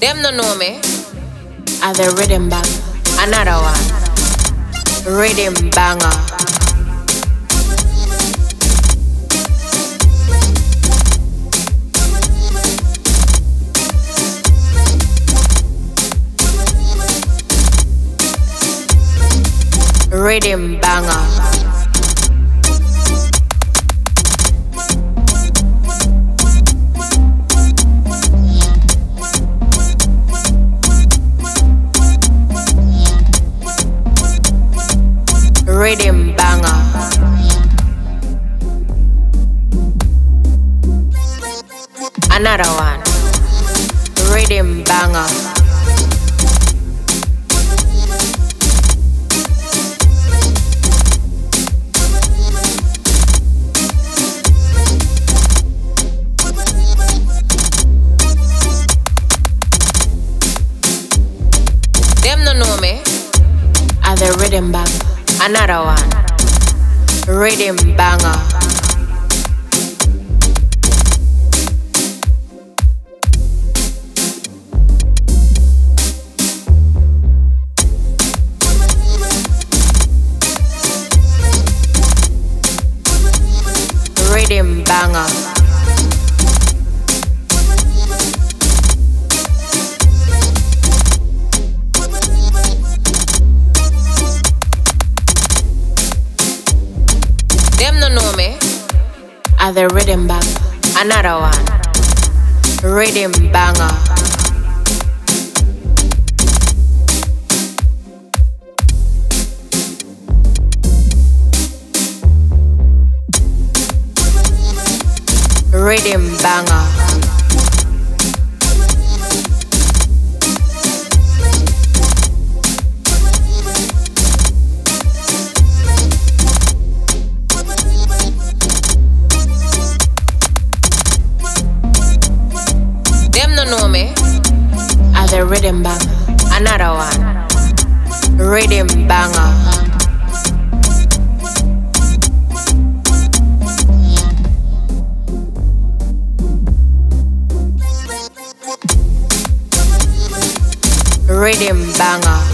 Them no know me. Are the rhythm bang. Another one. RiddimBanger. Rhythm banger. RiddimBanger. Another one. RiddimBanger. Them no know me. Are the rhythm bang. Another one. Rhythm banger. RiddimBanger. Are the rhythm bang. Another one. Rhythm banger. RiddimBanger. know me as a RiddimBanger. Another one, RiddimBanger. Rhythm banger.